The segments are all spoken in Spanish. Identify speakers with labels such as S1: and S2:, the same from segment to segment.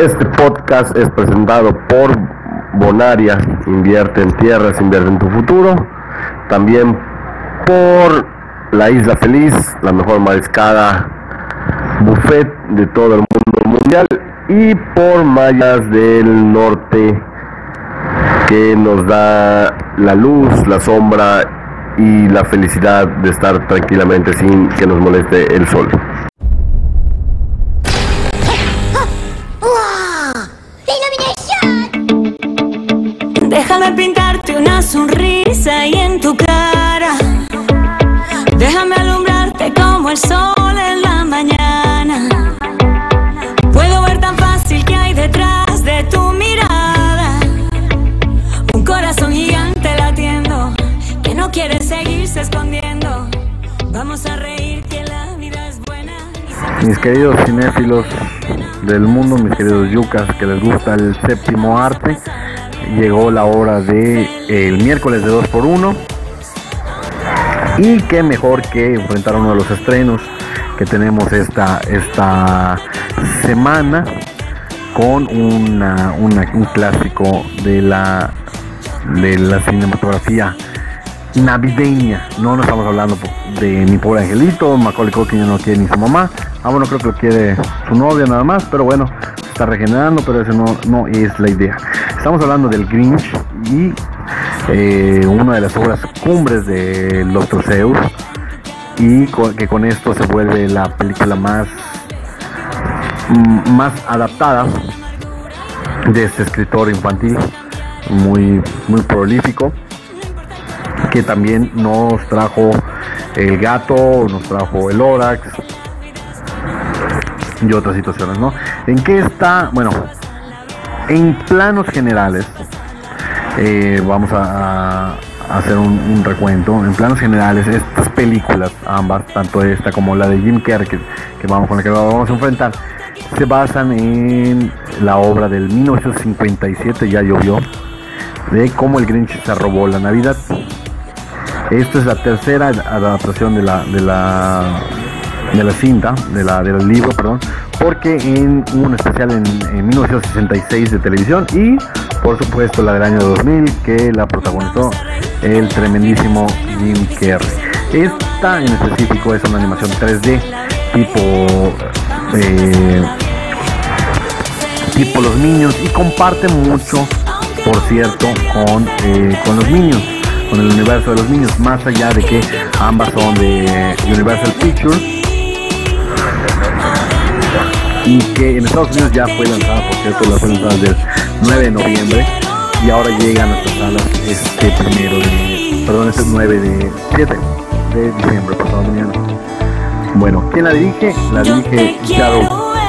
S1: Este podcast es presentado por Bonaria, invierte en tierras, invierte en tu futuro. También por La Isla Feliz, la mejor mariscada buffet de todo el mundo mundial. Y por Mayas del Norte, que nos da la luz, la sombra y la felicidad de estar tranquilamente sin que nos moleste el sol.
S2: Pintarte una sonrisa ahí en tu cara. Déjame alumbrarte como el sol en la mañana. Puedo ver tan fácil que hay detrás de tu mirada. Un corazón gigante latiendo que no quiere seguirse escondiendo. Vamos a reír que la vida es buena.
S3: Mis queridos cinéfilos del mundo, mis queridos yucas que les gusta el séptimo arte, llegó la hora de el miércoles de 2x1 y qué mejor que enfrentar uno de los estrenos que tenemos esta, esta semana con una, un clásico de la, de la cinematografía navideña. No, no estamos hablando de mi pobre angelito, Macaulay Culkin ya no quiere ni su mamá. Ah, bueno, creo que lo quiere su novia nada más, pero bueno, está regenerando, pero eso no, no es la idea. Estamos hablando del Grinch y eh, una de las obras cumbres del Dr. Seuss y que con esto se vuelve la película más mm, más adaptada de este escritor infantil muy muy prolífico que también nos trajo el gato, nos trajo el Orax y otras situaciones, ¿no? ¿En qué está? Bueno, en planos generales, eh, vamos a, hacer un, un recuento. En planos generales, estas películas, ambas, tanto esta como la de Jim Carrey, que, que vamos con la que vamos a enfrentar, se basan en la obra del 1957, ya llovió, de cómo el Grinch se robó la Navidad. Esta es la tercera adaptación de la, de la, de la cinta, de la, del libro, perdón, porque en un especial en, en 1966 de televisión y por supuesto la del año 2000 que la protagonizó el tremendísimo Jim Carrey. Esta en específico es una animación 3D tipo eh, tipo los niños y comparte mucho, por cierto, con, eh, con los niños, con el universo de los niños, más allá de que ambas son de Universal Pictures y que en Estados Unidos ya fue lanzada, por cierto, la fue lanzada desde el 9 de noviembre y ahora llega a nuestras salas este primero de, perdón, este 9 de 7 de diciembre, pasado mañana. Bueno, ¿quién la dirige? La dirige Shadow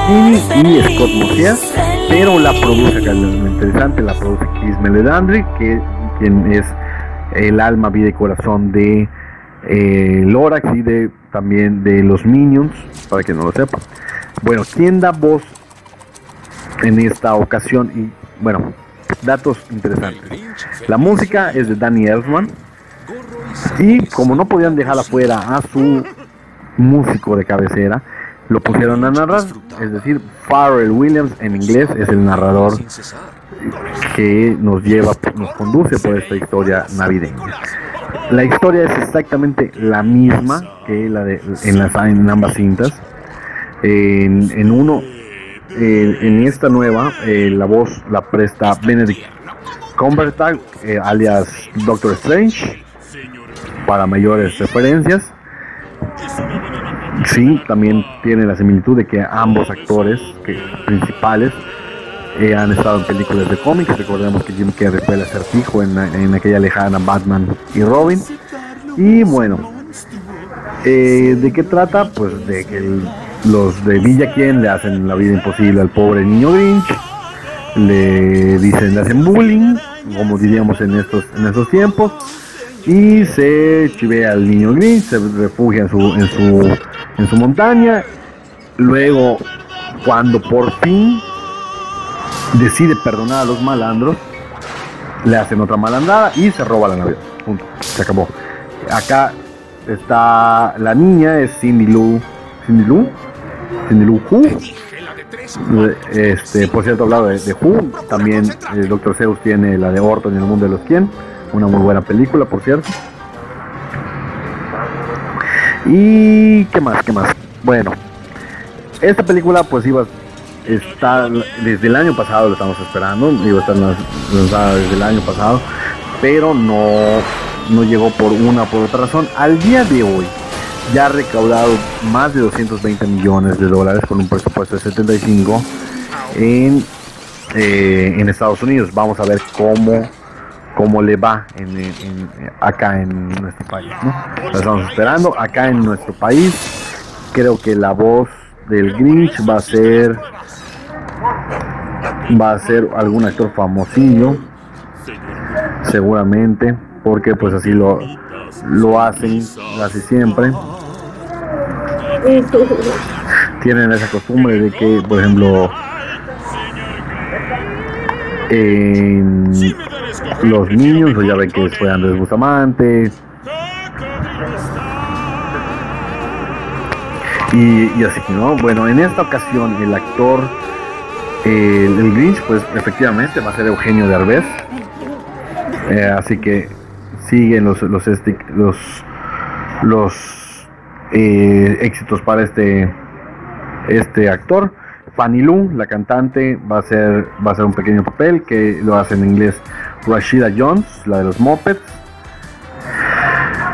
S3: y Scott Mosias, pero la produce, acá es lo interesante, la produce Chris Meledandri, que quien es el alma, vida y corazón de eh, Lorax y de también de los Minions, para que no lo sepa. Bueno, ¿quién da voz en esta ocasión? Y bueno, datos interesantes. La música es de Danny Elfman. Y como no podían dejar afuera a su músico de cabecera, lo pusieron a narrar. Es decir, Pharrell Williams en inglés es el narrador que nos lleva, nos conduce por esta historia navideña. La historia es exactamente la misma que la de en, las, en ambas cintas. En, uno, en, esta nueva, eh, la voz la presta Benedict Cumberbatch, eh, alias Doctor Strange, para mayores referencias. Sí, también tiene la similitud de que ambos actores que, principales eh, han estado en películas de cómics. Recordemos que Jim Carrey fue el acertijo en, en aquella lejana Batman y Robin. Y bueno, ¿de qué trata? Pues de que el- los de Villa Quien le hacen la vida imposible al pobre niño Grinch. Le dicen, le hacen bullying, como diríamos en estos, en estos tiempos. Y se chivea al niño Grinch, se refugia en su, en su, en su montaña. Luego, cuando por fin decide perdonar a los malandros, le hacen otra malandada y se roba la Navidad. Punto. Se acabó. Acá está la niña, es Cindy Lou. Cindy Lou. Cindy Lou Who. Este, por cierto, hablado de, de Who, también el Dr. Zeus tiene la de Orton en el mundo de los quién, una muy buena película, por cierto. Y qué más, qué más. Bueno, esta película pues iba a estar desde el año pasado, lo estamos esperando, iba a estar lanzada desde el año pasado, pero no, no llegó por una por otra razón. Al día de hoy ya ha recaudado más de 220 millones de dólares con un presupuesto de 75 en, eh, en Estados Unidos. Vamos a ver cómo cómo le va en, acá en nuestro país. ¿no? Estamos esperando. Acá en nuestro país, creo que la voz del Grinch va a ser va a ser algún actor famosillo seguramente porque pues así lo lo hacen casi siempre tienen esa costumbre de que por ejemplo en los niños, o ya ven que fue Andrés Bustamante. Y, así, ¿no? Bueno, en esta ocasión el actor, el, el Grinch, pues efectivamente va a ser Eugenio Derbez. Eh, así que siguen los los este, los, los eh, éxitos para este este actor. Fanny Lu, la cantante, va a ser va a ser un pequeño papel que lo hace en inglés Rashida Jones, la de los Muppets.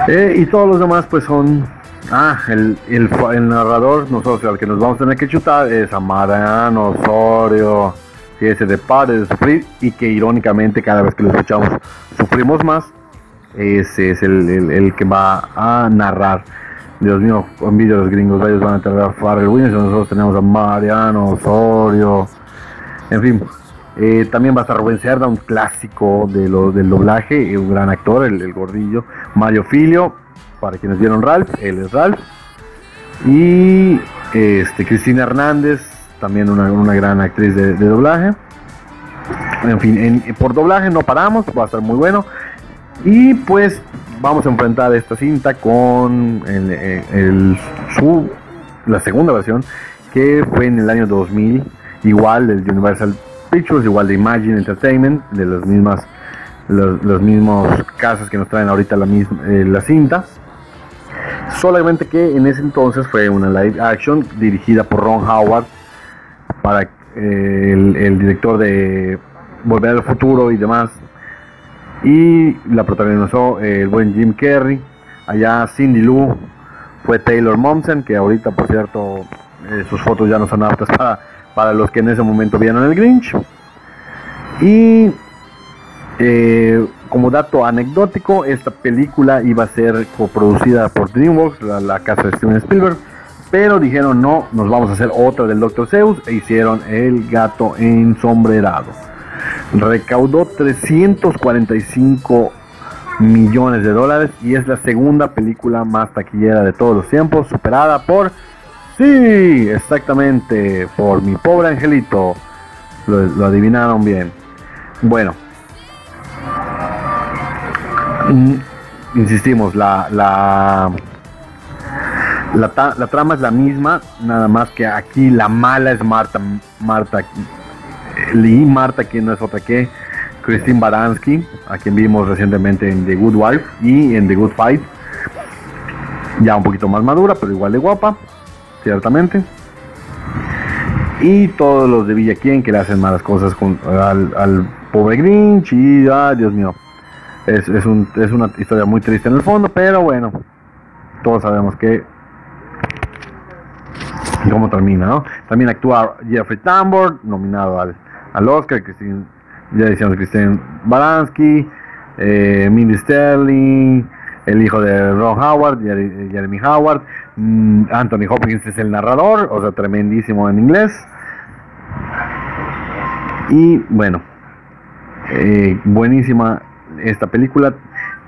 S3: Eh, y todos los demás pues son... Ah, el, el, narrador, nosotros al que nos vamos a tener que chutar es a Mariano Osorio, que ese de padre de sufrir y que irónicamente cada vez que lo escuchamos sufrimos más. Ese es el, que va a narrar. Dios mío, envidio a los gringos, ellos van a tener a Farrell Williams, nosotros tenemos a Mariano Osorio, en fin, eh, también va a estar Rubén Cerda, un clásico de lo, del doblaje, un gran actor, el, gordillo. Mario Filio, para quienes vieron Ralph, él es Ralph. Y este, Cristina Hernández, también una, gran actriz de, doblaje. En fin, por doblaje no paramos, va a estar muy bueno. Y pues vamos a enfrentar esta cinta con el, la segunda versión, que fue en el año 2000, igual del Universal Pictures, igual de Imagine Entertainment, de las mismas los, mismos casas que nos traen ahorita la misma eh, la cinta. Solamente que en ese entonces fue una live action dirigida por Ron Howard para eh, el, director de Volver al Futuro y demás. Y la protagonizó el buen Jim Carrey. Allá Cindy Lou fue Taylor Momsen, que ahorita por cierto eh, sus fotos ya no son aptas para para los que en ese momento vieron el Grinch. Y eh, como dato anecdótico, esta película iba a ser coproducida por DreamWorks, la, casa de Steven Spielberg, pero dijeron no, nos vamos a hacer otra del Dr. Zeus e hicieron El gato ensombrerado. Recaudó 345 millones de dólares y es la segunda película más taquillera de todos los tiempos, superada por Sí, exactamente, por mi pobre angelito. Lo, adivinaron bien. Bueno, mm, insistimos, la, la, la, trama es la misma, nada más que aquí la mala es Marta, Marta Lee, Marta, quien no es otra que Christine Baranski, a quien vimos recientemente en The Good Wife y en The Good Fight. Ya un poquito más madura, pero igual de guapa ciertamente. Y todos los de Villa Quien que le hacen malas cosas con, al, pobre Grinch y, ah, Dios mío, es, es, un, es una historia muy triste en el fondo, pero bueno, todos sabemos que cómo termina, ¿no? También actúa Jeffrey Tambor, nominado al, al Oscar, ya decíamos Christine Baranski eh, Mindy Sterling, el hijo de Ron Howard, Jeremy Howard, mm, Anthony Hopkins es el narrador, o sea, tremendísimo en inglés. Y bueno, eh, buenísima esta película.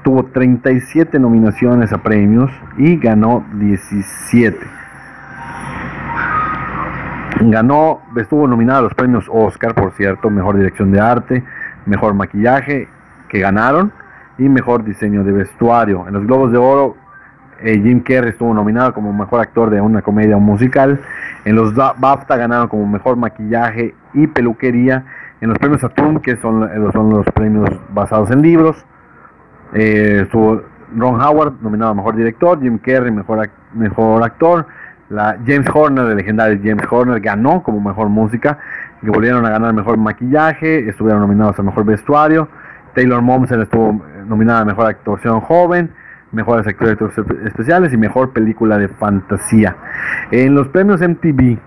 S3: Tuvo 37 nominaciones a premios y ganó 17. Ganó, estuvo nominada a los premios Oscar, por cierto, mejor dirección de arte, mejor maquillaje, que ganaron y mejor diseño de vestuario. En los Globos de Oro eh, Jim Carrey estuvo nominado como mejor actor de una comedia o musical. En los BAFTA ganaron como mejor maquillaje y peluquería. En los premios Saturn, que son, eh, los premios basados en libros, eh, estuvo Ron Howard nominado a mejor director, Jim Carrey mejor actor. La James Horner, el legendario James Horner, ganó como mejor música. Que volvieron a ganar mejor maquillaje, estuvieron nominados a mejor vestuario. Taylor Momsen estuvo nominada a mejor actuación joven mejores actores especiales y mejor película de fantasía. En los premios MTV,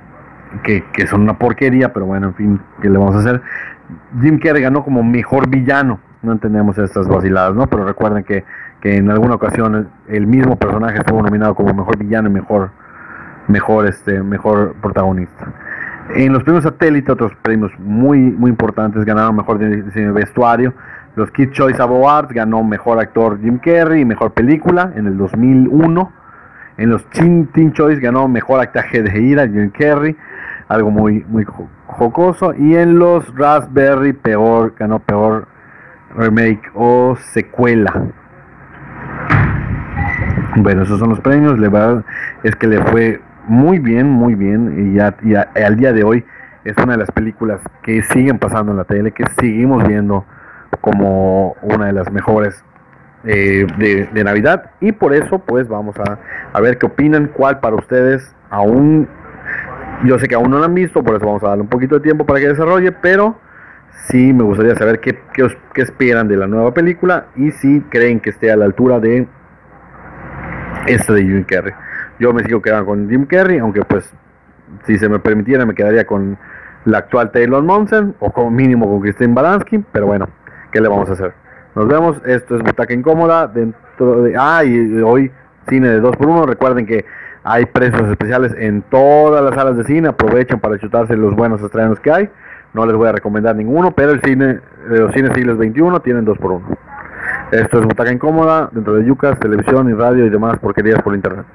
S3: que, que, son una porquería, pero bueno, en fin, ¿qué le vamos a hacer? Jim Carrey ganó como mejor villano. No entendemos estas vaciladas, ¿no? Pero recuerden que, que en alguna ocasión el mismo personaje estuvo nominado como mejor villano y mejor, mejor, este, mejor protagonista. En los premios satélite, otros premios muy, muy importantes, ganaron mejor vestuario, los Kid Choice Awards ganó Mejor Actor Jim Carrey y Mejor Película en el 2001. En los Teen, Choice ganó Mejor Actaje de Ira Jim Carrey, algo muy, muy jocoso. Y en los Raspberry peor, ganó Peor Remake o Secuela. Bueno, esos son los premios. La verdad es que le fue muy bien, muy bien. Y ya, ya al día de hoy es una de las películas que siguen pasando en la tele, que seguimos viendo como una de las mejores eh, de, Navidad y por eso pues vamos a, a, ver qué opinan, cuál para ustedes aún, yo sé que aún no lo han visto, por eso vamos a darle un poquito de tiempo para que desarrolle, pero sí me gustaría saber qué, qué, esperan de la nueva película y si creen que esté a la altura de esta de Jim Carrey. Yo me sigo quedando con Jim Carrey, aunque pues si se me permitiera me quedaría con la actual Taylor Monson o como mínimo con Christine Balanski pero bueno, ¿qué le vamos a hacer? Nos vemos, esto es Butaca Incómoda, dentro de... Ah, y hoy cine de 2x1, recuerden que hay precios especiales en todas las salas de cine, aprovechen para chutarse los buenos estrenos que hay, no les voy a recomendar ninguno, pero el cine de los cines siglos 21 tienen 2x1. Esto es Butaca Incómoda, dentro de Yucas, televisión y radio y demás porquerías por internet.